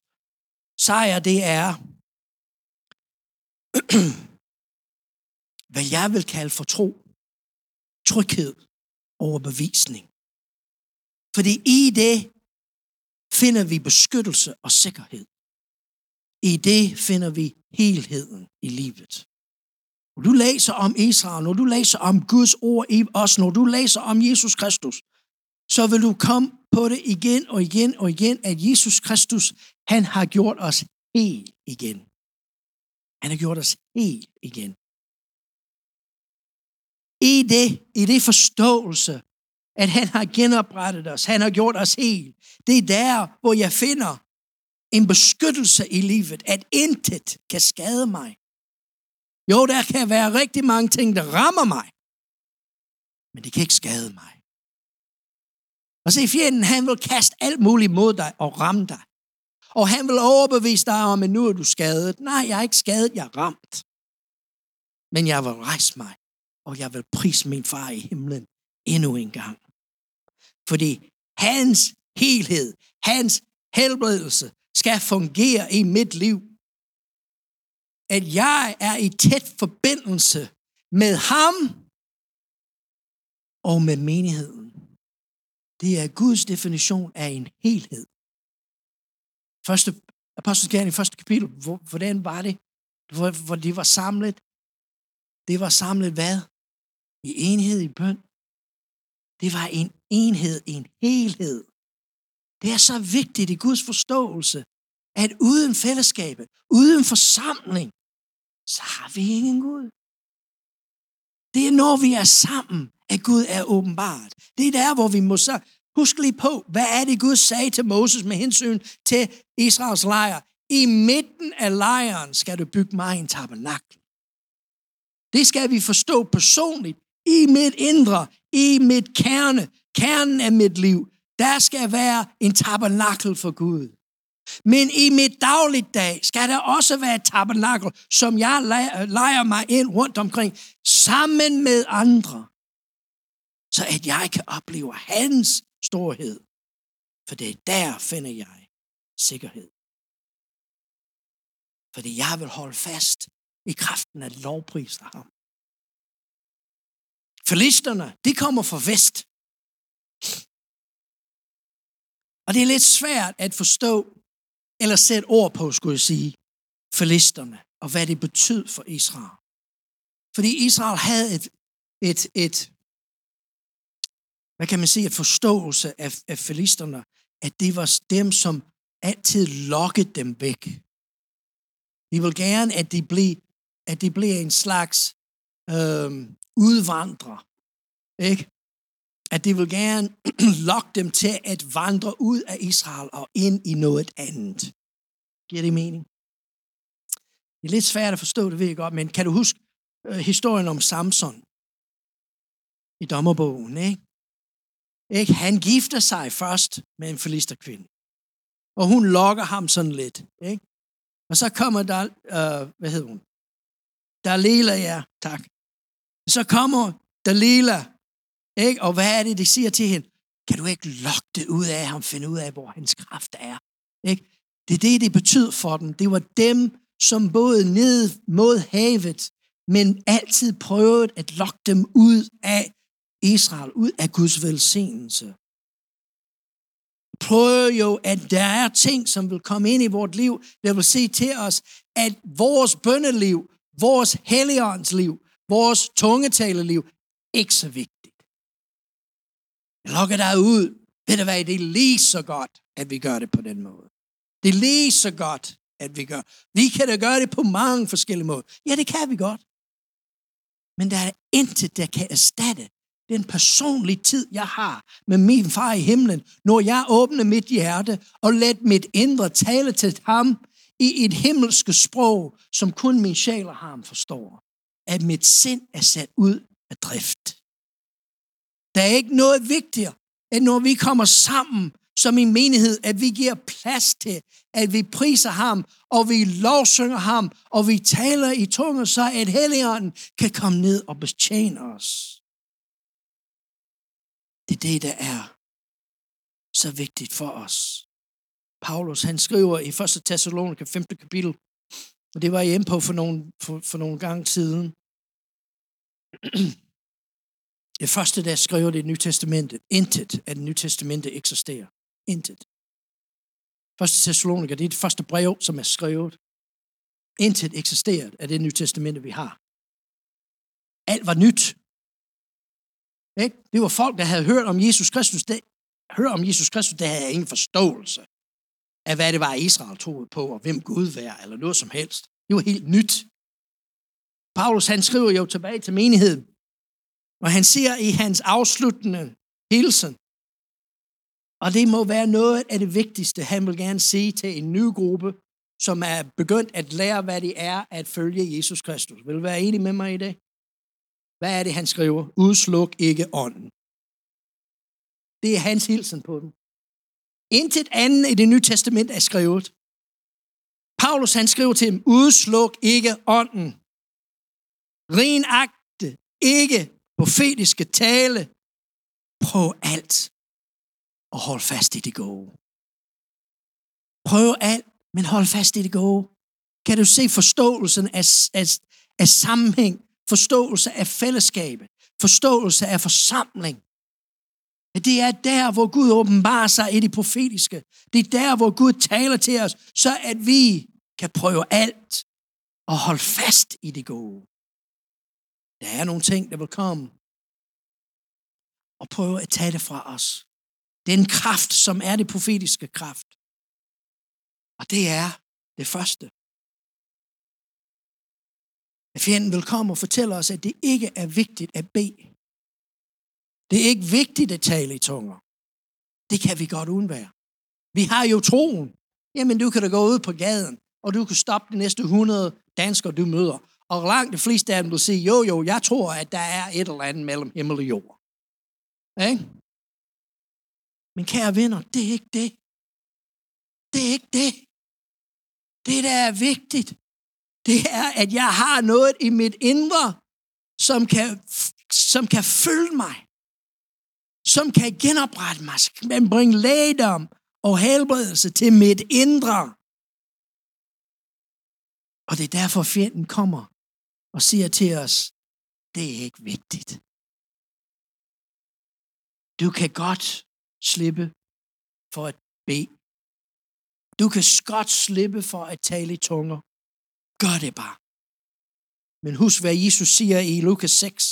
sejr, det er, hvad jeg vil kalde for tro, tryghed, overbevisning. Fordi i det finder vi beskyttelse og sikkerhed. I det finder vi helheden i livet. Når du læser om Israel, når du læser om Guds ord i os, når du læser om Jesus Kristus, så vil du komme på det igen og igen og igen, at Jesus Kristus, han har gjort os helt igen. Han har gjort os helt igen. I det, i det forståelse, at han har genoprettet os, han har gjort os helt. Det er der, hvor jeg finder en beskyttelse i livet, at intet kan skade mig. Jo, der kan være rigtig mange ting, der rammer mig, men det kan ikke skade mig. Og se, fjenden, han vil kaste alt muligt mod dig og ramme dig. Og han vil overbevise dig om, at nu er du skadet. Nej, jeg er ikke skadet, jeg er ramt. Men jeg vil rejse mig, og jeg vil prise min far i himlen endnu en gang. Fordi hans helhed, hans helbredelse skal fungere i mit liv at jeg er i tæt forbindelse med ham og med menigheden. Det er Guds definition af en helhed. Første Apostelsgærning i første kapitel, hvordan var det? Hvor, hvor de var samlet. Det var samlet hvad? I enhed i bøn. Det var en enhed, en helhed. Det er så vigtigt i Guds forståelse, at uden fællesskabet, uden forsamling, så har vi ingen Gud. Det er, når vi er sammen, at Gud er åbenbart. Det er der, hvor vi må så huske lige på, hvad er det, Gud sagde til Moses med hensyn til Israels lejr. I midten af lejren skal du bygge mig en tabernakel. Det skal vi forstå personligt. I mit indre, i mit kerne, kernen af mit liv, der skal være en tabernakel for Gud. Men i mit dagligdag skal der også være et tabernakel, som jeg leger mig ind rundt omkring, sammen med andre, så at jeg kan opleve hans storhed. For det er der finder jeg sikkerhed. Fordi jeg vil holde fast i kraften af lovpriser ham. Filisterne, de kommer fra vest. Og det er lidt svært at forstå, eller sætte ord på, skulle jeg sige, filisterne, og hvad det betød for Israel. Fordi Israel havde et, et, et hvad kan man sige, et forståelse af, af filisterne, at det var dem, som altid lokkede dem væk. De vil gerne, at de blev, at de blev en slags øh, udvandrer. Ikke? At de vil gerne lokke dem til at vandre ud af Israel og ind i noget andet. Giver det mening? Det er lidt svært at forstå, det ved jeg godt, men kan du huske øh, historien om Samson? i dommerbogen, ikke? ikke? Han gifter sig først med en filisterkvinde. Og hun lokker ham sådan lidt. Ikke? Og så kommer der, øh, hvad hedder hun? Dalila, ja, tak. Så kommer Dalila, ikke? og hvad er det, de siger til hende? Kan du ikke lokke det ud af ham, finde ud af, hvor hans kraft er? Ikke? Det er det, det betød for dem. Det var dem, som både ned mod havet, men altid prøvede at lokke dem ud af Israel, ud af Guds velsignelse. Prøv jo, at der er ting, som vil komme ind i vores liv, der vil sige til os, at vores bønneliv, vores helligåndsliv, vores tungetaleliv, ikke så vigtigt. Jeg lokker dig ud. Ved du hvad, det er lige så godt, at vi gør det på den måde. Det er lige så godt, at vi gør. Vi kan da gøre det på mange forskellige måder. Ja, det kan vi godt. Men der er intet, der kan erstatte den personlige tid, jeg har med min far i himlen, når jeg åbner mit hjerte og let mit indre tale til ham i et himmelske sprog, som kun min sjæl og ham forstår. At mit sind er sat ud af drift. Der er ikke noget vigtigere, end når vi kommer sammen som en menighed, at vi giver plads til, at vi priser ham, og vi lovsynger ham, og vi taler i tunge, så at Helligånden kan komme ned og betjene os. Det er det, der er så vigtigt for os. Paulus, han skriver i 1. Thessaloniker 5. kapitel, og det var jeg hjemme på for nogle, for, for nogle gange siden. Det første, der skriver det i Nye Testamentet, intet af det Nye Testamentet eksisterer. Intet. Første Thessaloniker, det er det første brev, som er skrevet. Intet eksisterer af det Nye Testamente, vi har. Alt var nyt. Ikke? Det var folk, der havde hørt om Jesus Kristus. Det, hørt om Jesus Kristus, der havde ingen forståelse af, hvad det var, Israel troede på, og hvem Gud var, eller noget som helst. Det var helt nyt. Paulus, han skriver jo tilbage til menigheden, og han siger i hans afsluttende hilsen, og det må være noget af det vigtigste, han vil gerne sige til en ny gruppe, som er begyndt at lære, hvad det er at følge Jesus Kristus. Vil du være enig med mig i det? Hvad er det, han skriver? Udsluk ikke ånden. Det er hans hilsen på dem. Intet andet i det nye testament er skrevet. Paulus han skriver til dem, udsluk ikke ånden. Renagte ikke profetiske tale. Prøv alt og hold fast i det gode. Prøv alt, men hold fast i det gode. Kan du se forståelsen af, af, af sammenhæng forståelse af fællesskabet, forståelse af forsamling. Det er der, hvor Gud åbenbarer sig i det profetiske. Det er der, hvor Gud taler til os, så at vi kan prøve alt og holde fast i det gode. Der er nogle ting, der vil komme og prøve at tage det fra os. Den kraft, som er det profetiske kraft. Og det er det første. At fjenden vil komme og fortælle os, at det ikke er vigtigt at bede. Det er ikke vigtigt at tale i tunger. Det kan vi godt undvære. Vi har jo troen. Jamen, du kan da gå ud på gaden, og du kan stoppe de næste 100 danskere, du møder. Og langt de fleste af dem vil sige, jo, jo, jeg tror, at der er et eller andet mellem himmel og jord. Ikke? Men kære venner, det er ikke det. Det er ikke det. Det, der er vigtigt, det er, at jeg har noget i mit indre, som kan, som kan følge mig. Som kan genoprette mig, som kan bringe lægedom og helbredelse til mit indre. Og det er derfor fjenden kommer og siger til os, det er ikke vigtigt. Du kan godt slippe for at bede. Du kan godt slippe for at tale i tunger. Gør det bare. Men husk, hvad Jesus siger i Lukas 6.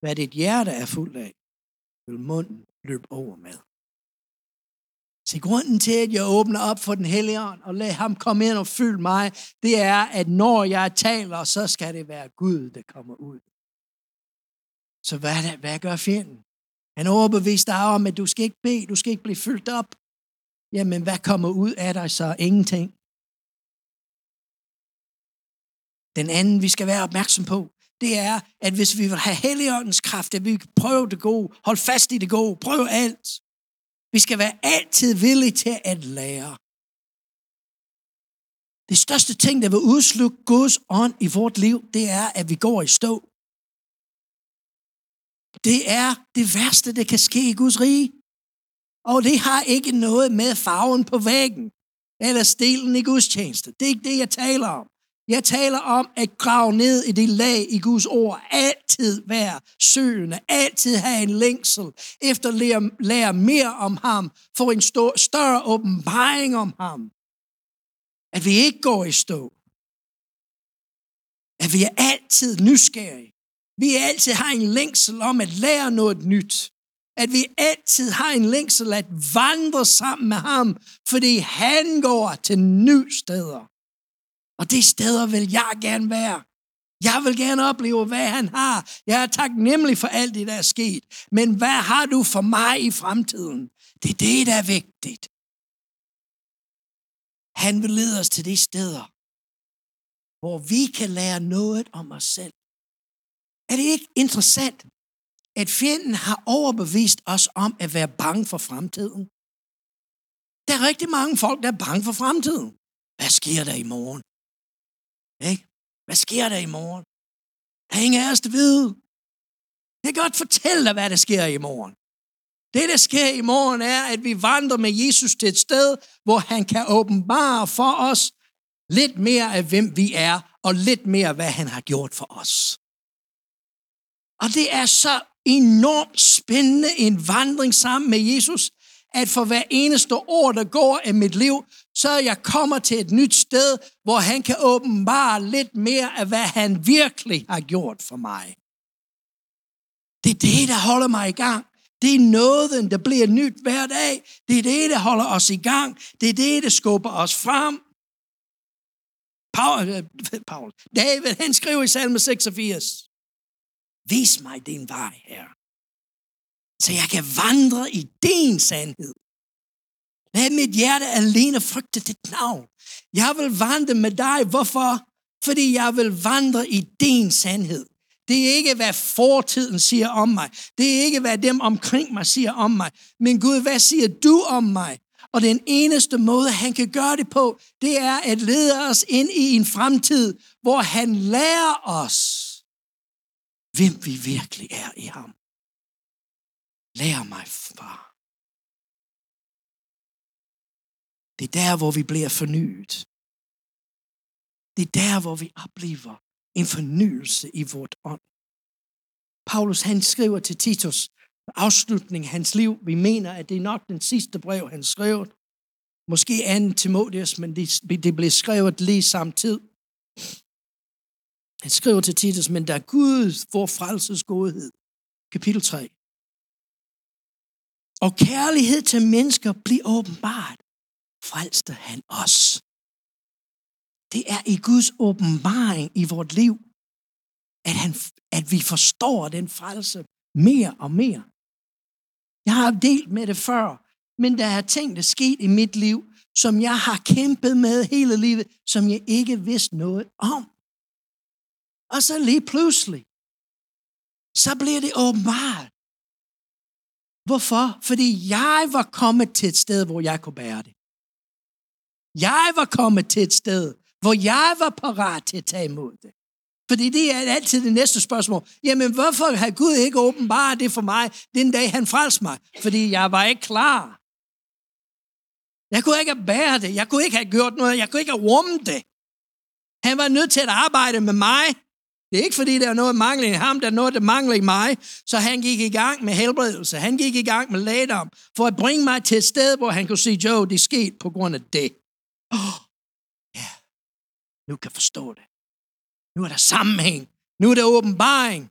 Hvad dit hjerte er fuld af, vil munden løbe over med. Se, grunden til, at jeg åbner op for den hellige ånd og lader ham komme ind og fylde mig, det er, at når jeg taler, så skal det være Gud, der kommer ud. Så hvad, hvad gør fjenden? Han overbeviste dig om, at du skal ikke bede, du skal ikke blive fyldt op. Jamen, hvad kommer ud af dig så? Ingenting. Den anden, vi skal være opmærksom på, det er, at hvis vi vil have Helligåndens kraft, at vi kan prøve det gode, hold fast i det gode, prøv alt. Vi skal være altid villige til at lære. Det største ting, der vil udslukke Guds ånd i vort liv, det er, at vi går i stå. Det er det værste, der kan ske i Guds rige. Og det har ikke noget med farven på væggen eller stilen i Guds tjeneste. Det er ikke det, jeg taler om. Jeg taler om at grave ned i det lag i Guds ord. Altid være søgende. Altid have en længsel efter at lære, lære mere om ham. Få en stor, større åbenbaring om ham. At vi ikke går i stå. At vi er altid nysgerrige. Vi altid har en længsel om at lære noget nyt. At vi altid har en længsel at vandre sammen med ham, fordi han går til nye steder. Og det steder vil jeg gerne være. Jeg vil gerne opleve, hvad han har. Jeg er taknemmelig for alt det, der er sket. Men hvad har du for mig i fremtiden? Det er det, der er vigtigt. Han vil lede os til de steder, hvor vi kan lære noget om os selv. Er det ikke interessant, at fjenden har overbevist os om at være bange for fremtiden? Der er rigtig mange folk, der er bange for fremtiden. Hvad sker der i morgen? Ikke? Hvad sker der i morgen? Der er ingen af os, der ved. Jeg kan godt fortælle dig, hvad der sker i morgen. Det, der sker i morgen, er, at vi vandrer med Jesus til et sted, hvor han kan åbenbare for os lidt mere af, hvem vi er, og lidt mere, hvad han har gjort for os. Og det er så enormt spændende en vandring sammen med Jesus, at for hver eneste år, der går af mit liv, så jeg kommer til et nyt sted, hvor han kan åbenbare lidt mere af, hvad han virkelig har gjort for mig. Det er det, der holder mig i gang. Det er noget, der bliver nyt hver dag. Det er det, der holder os i gang. Det er det, der skubber os frem. Paul, øh, Paul, David, han skriver i salme 86. Vis mig din vej, her, så jeg kan vandre i din sandhed. Lad mit hjerte alene frygte dit navn. Jeg vil vandre med dig. Hvorfor? Fordi jeg vil vandre i din sandhed. Det er ikke, hvad fortiden siger om mig. Det er ikke, hvad dem omkring mig siger om mig. Men Gud, hvad siger du om mig? Og den eneste måde, han kan gøre det på, det er at lede os ind i en fremtid, hvor han lærer os, hvem vi virkelig er i ham. Lær mig, far. Det er der, hvor vi bliver fornyet. Det er der, hvor vi oplever en fornyelse i vort ånd. Paulus han skriver til Titus, afslutning af hans liv, vi mener, at det er nok den sidste brev, han skrev. Måske anden Timotheus, men det, det blev skrevet lige samtidig. Han skriver til Titus, men der er Gud, vor frelses godhed. Kapitel 3. Og kærlighed til mennesker bliver åbenbart. Frelste han os. Det er i Guds åbenbaring i vort liv, at, han, at vi forstår den frelse mere og mere. Jeg har delt med det før, men der er ting, der er sket i mit liv, som jeg har kæmpet med hele livet, som jeg ikke vidste noget om. Og så lige pludselig, så bliver det åbenbart. Hvorfor? Fordi jeg var kommet til et sted, hvor jeg kunne bære det. Jeg var kommet til et sted, hvor jeg var parat til at tage imod det. Fordi det er altid det næste spørgsmål. Jamen, hvorfor har Gud ikke åbenbart det for mig, den dag han frelste mig? Fordi jeg var ikke klar. Jeg kunne ikke bære det. Jeg kunne ikke have gjort noget. Jeg kunne ikke have rummet det. Han var nødt til at arbejde med mig. Det er ikke fordi, der er noget mangel i ham, der er noget, der mangler i mig. Så han gik i gang med helbredelse. Han gik i gang med lægedom, for at bringe mig til et sted, hvor han kunne sige, Joe, det skete på grund af det. Oh, ja, nu kan jeg forstå det. Nu er der sammenhæng. Nu er der åbenbaring.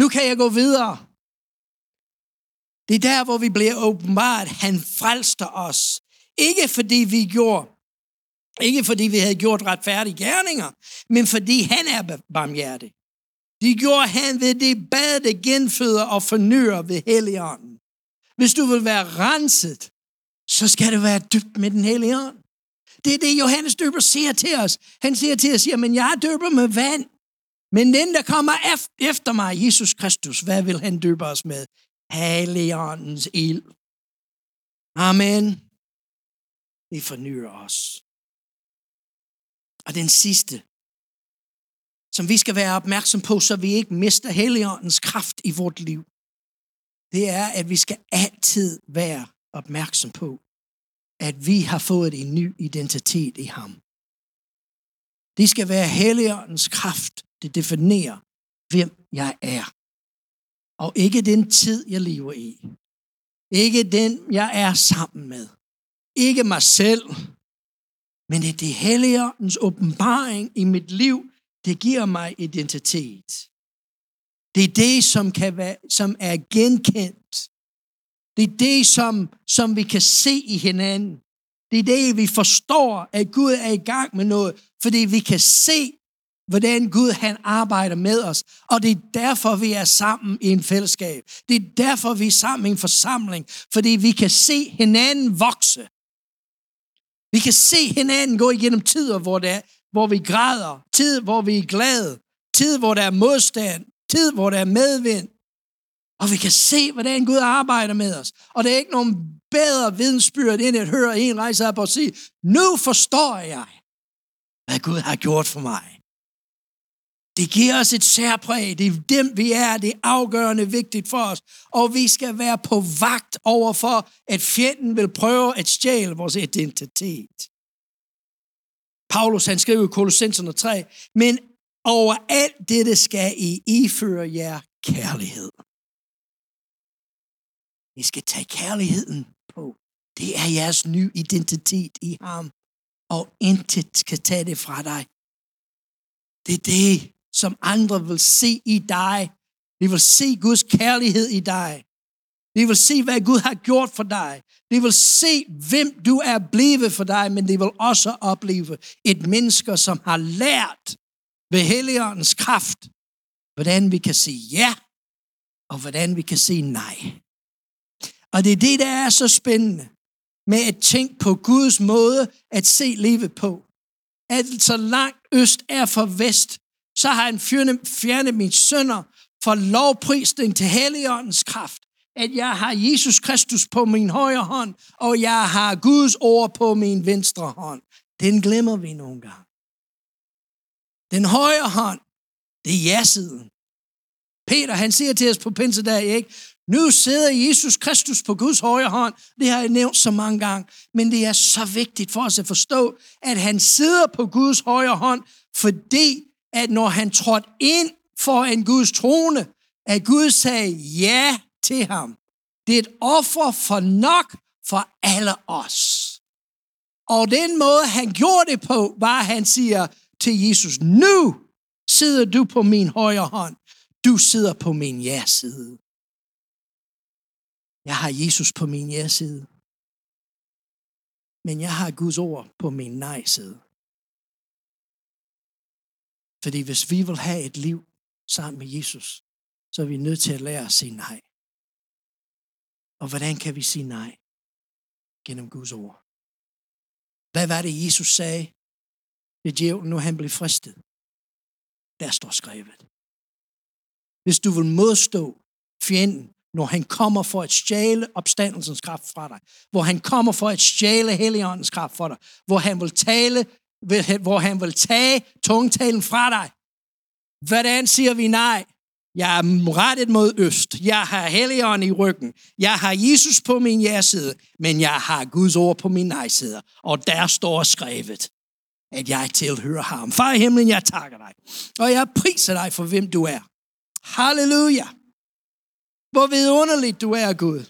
Nu kan jeg gå videre. Det er der, hvor vi bliver åbenbart. Han frelster os. Ikke fordi vi gjorde ikke fordi vi havde gjort retfærdige gerninger, men fordi han er barmhjertig. Det gjorde han ved det bad, det genføder og fornyer ved Helligånden. Hvis du vil være renset, så skal det være dybt med den hellige ånd. Det er det, Johannes døber siger til os. Han siger til os, men jeg døber med vand. Men den, der kommer efter mig, Jesus Kristus, hvad vil han døbe os med? Helligåndens ild. Amen. Det fornyer os. Og den sidste, som vi skal være opmærksom på, så vi ikke mister Helligåndens kraft i vort liv, det er, at vi skal altid være opmærksom på, at vi har fået en ny identitet i ham. Det skal være Helligåndens kraft, det definerer, hvem jeg er. Og ikke den tid, jeg lever i. Ikke den, jeg er sammen med. Ikke mig selv. Men det er det Helligåndens åbenbaring i mit liv, det giver mig identitet. Det er det, som, kan være, som er genkendt. Det er det, som, som vi kan se i hinanden. Det er det, vi forstår, at Gud er i gang med noget, fordi vi kan se, hvordan Gud han arbejder med os. Og det er derfor, vi er sammen i en fællesskab. Det er derfor, vi er sammen i en forsamling, fordi vi kan se hinanden vokse. Vi kan se hinanden gå igennem tider, hvor, det er, hvor vi græder, tid, hvor vi er glade, tid, hvor der er modstand, tid, hvor der er medvind. Og vi kan se, hvordan Gud arbejder med os. Og det er ikke nogen bedre vidensbyrd, end at høre en rejse op og sige, nu forstår jeg, hvad Gud har gjort for mig. Det giver os et særpræg. Det er dem, vi er. Det er afgørende vigtigt for os. Og vi skal være på vagt over for, at fjenden vil prøve at stjæle vores identitet. Paulus han skriver i Kolossenserne 3, men over alt dette skal I iføre jer kærlighed. I skal tage kærligheden på. Det er jeres nye identitet i ham. Og intet skal tage det fra dig. Det er det, som andre vil se i dig. De vil se Guds kærlighed i dig. De vil se, hvad Gud har gjort for dig. De vil se, hvem du er blevet for dig, men de vil også opleve et menneske, som har lært ved Helligåndens kraft, hvordan vi kan sige ja, og hvordan vi kan sige nej. Og det er det, der er så spændende med at tænke på Guds måde at se livet på. At så langt øst er for vest, så har han fjernet mine sønder for lovprisning til Helligåndens kraft. At jeg har Jesus Kristus på min højre hånd, og jeg har Guds ord på min venstre hånd. Den glemmer vi nogle gange. Den højre hånd, det er ja-siden. Peter, han siger til os på pinsedag, ikke? Nu sidder Jesus Kristus på Guds højre hånd. Det har jeg nævnt så mange gange. Men det er så vigtigt for os at forstå, at han sidder på Guds højre hånd, fordi at når han trådte ind for en Guds trone, at Gud sagde ja til ham. Det er et offer for nok for alle os. Og den måde, han gjorde det på, var, at han siger til Jesus, nu sidder du på min højre hånd. Du sidder på min ja-side. Jeg har Jesus på min ja-side. Men jeg har Guds ord på min nej-side. Fordi hvis vi vil have et liv sammen med Jesus, så er vi nødt til at lære at sige nej. Og hvordan kan vi sige nej? Gennem Guds ord. Hvad var det, Jesus sagde? Det djævlen, nu han blev fristet. Der står skrevet. Hvis du vil modstå fjenden, når han kommer for at stjæle opstandelsens kraft fra dig, hvor han kommer for at stjæle Helligåndens kraft fra dig, hvor han vil tale hvor han vil tage tungtalen fra dig. Hvordan siger vi nej? Jeg er rettet mod øst. Jeg har Helligånden i ryggen. Jeg har Jesus på min ja-side, men jeg har Guds ord på min nej-side. Og der står skrevet, at jeg tilhører ham. Far i himlen, jeg takker dig. Og jeg priser dig for, hvem du er. Halleluja. Hvor vidunderligt du er, Gud.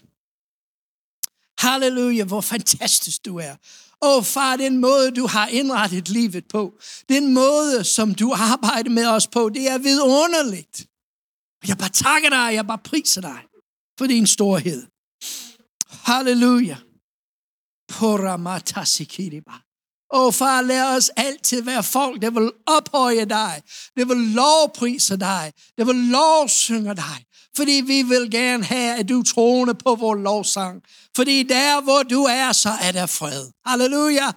Halleluja, hvor fantastisk du er. Åh oh, far, den måde, du har indrettet livet på, den måde, som du arbejder med os på, det er vidunderligt. Jeg bare takker dig, jeg bare priser dig for din storhed. Halleluja. Åh oh, far, lad os altid være folk, der vil ophøje dig, der vil lovprise dig, der vil lovsynge dig. Fordi vi vil gerne have, at du troende på vores lovsang. Fordi der, hvor du er, så er der fred. Halleluja.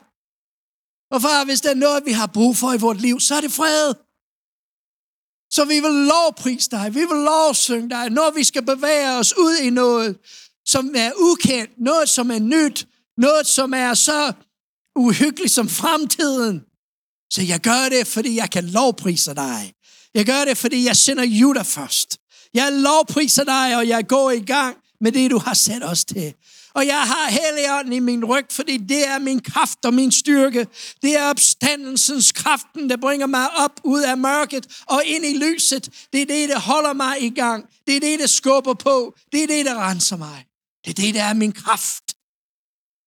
Og far, hvis der er noget, vi har brug for i vores liv, så er det fred. Så vi vil lovprise dig, vi vil lovsynge dig, når vi skal bevæge os ud i noget, som er ukendt, noget som er nyt, noget som er så uhyggeligt som fremtiden. Så jeg gør det, fordi jeg kan lovprise dig. Jeg gør det, fordi jeg sender Judah først. Jeg lovpriser dig, og jeg går i gang med det, du har sat os til. Og jeg har Helligånden i min ryg, fordi det er min kraft og min styrke. Det er opstandelsens kraften, der bringer mig op ud af mørket og ind i lyset. Det er det, der holder mig i gang. Det er det, der skubber på. Det er det, der renser mig. Det er det, der er min kraft.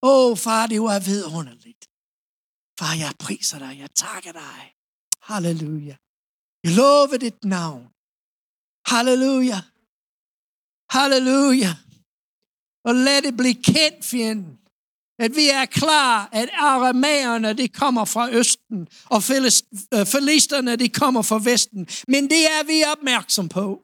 Åh, oh, far, det var vidunderligt. Far, jeg priser dig. Jeg takker dig. Halleluja. Jeg lover dit navn. Halleluja. Halleluja. Og lad det blive kendt, fjenden, at vi er klar, at aramæerne, de kommer fra østen, og øh, filisterne, de kommer fra vesten. Men det er vi opmærksom på.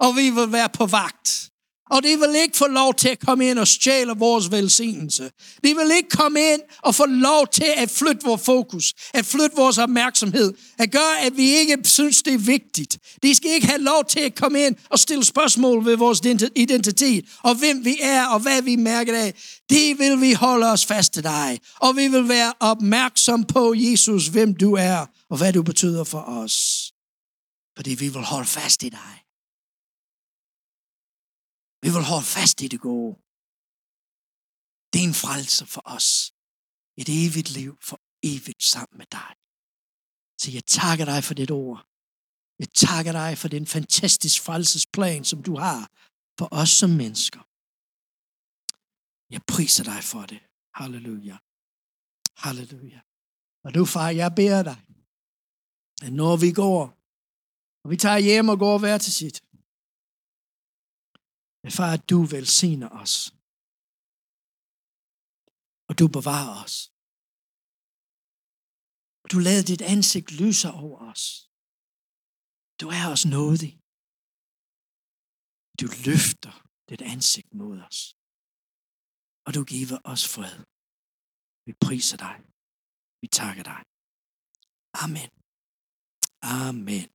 Og vi vil være på vagt. Og de vil ikke få lov til at komme ind og stjæle vores velsignelse. De vil ikke komme ind og få lov til at flytte vores fokus, at flytte vores opmærksomhed, at gøre, at vi ikke synes, det er vigtigt. De skal ikke have lov til at komme ind og stille spørgsmål ved vores identitet, og hvem vi er, og hvad vi mærker af. Det vil vi holde os fast til dig. Og vi vil være opmærksom på, Jesus, hvem du er, og hvad du betyder for os. Fordi vi vil holde fast i dig. Vi vil holde fast i det gode. Det er en frelse for os. Et evigt liv for evigt sammen med dig. Så jeg takker dig for dit ord. Jeg takker dig for den fantastisk frelsesplan, som du har for os som mennesker. Jeg priser dig for det. Halleluja. Halleluja. Og du, far, jeg beder dig, at når vi går, og vi tager hjem og går hver til sit, men far, at du velsigner os. Og du bevarer os. Og du lader dit ansigt lyse over os. Du er os nådig. Du løfter dit ansigt mod os. Og du giver os fred. Vi priser dig. Vi takker dig. Amen. Amen.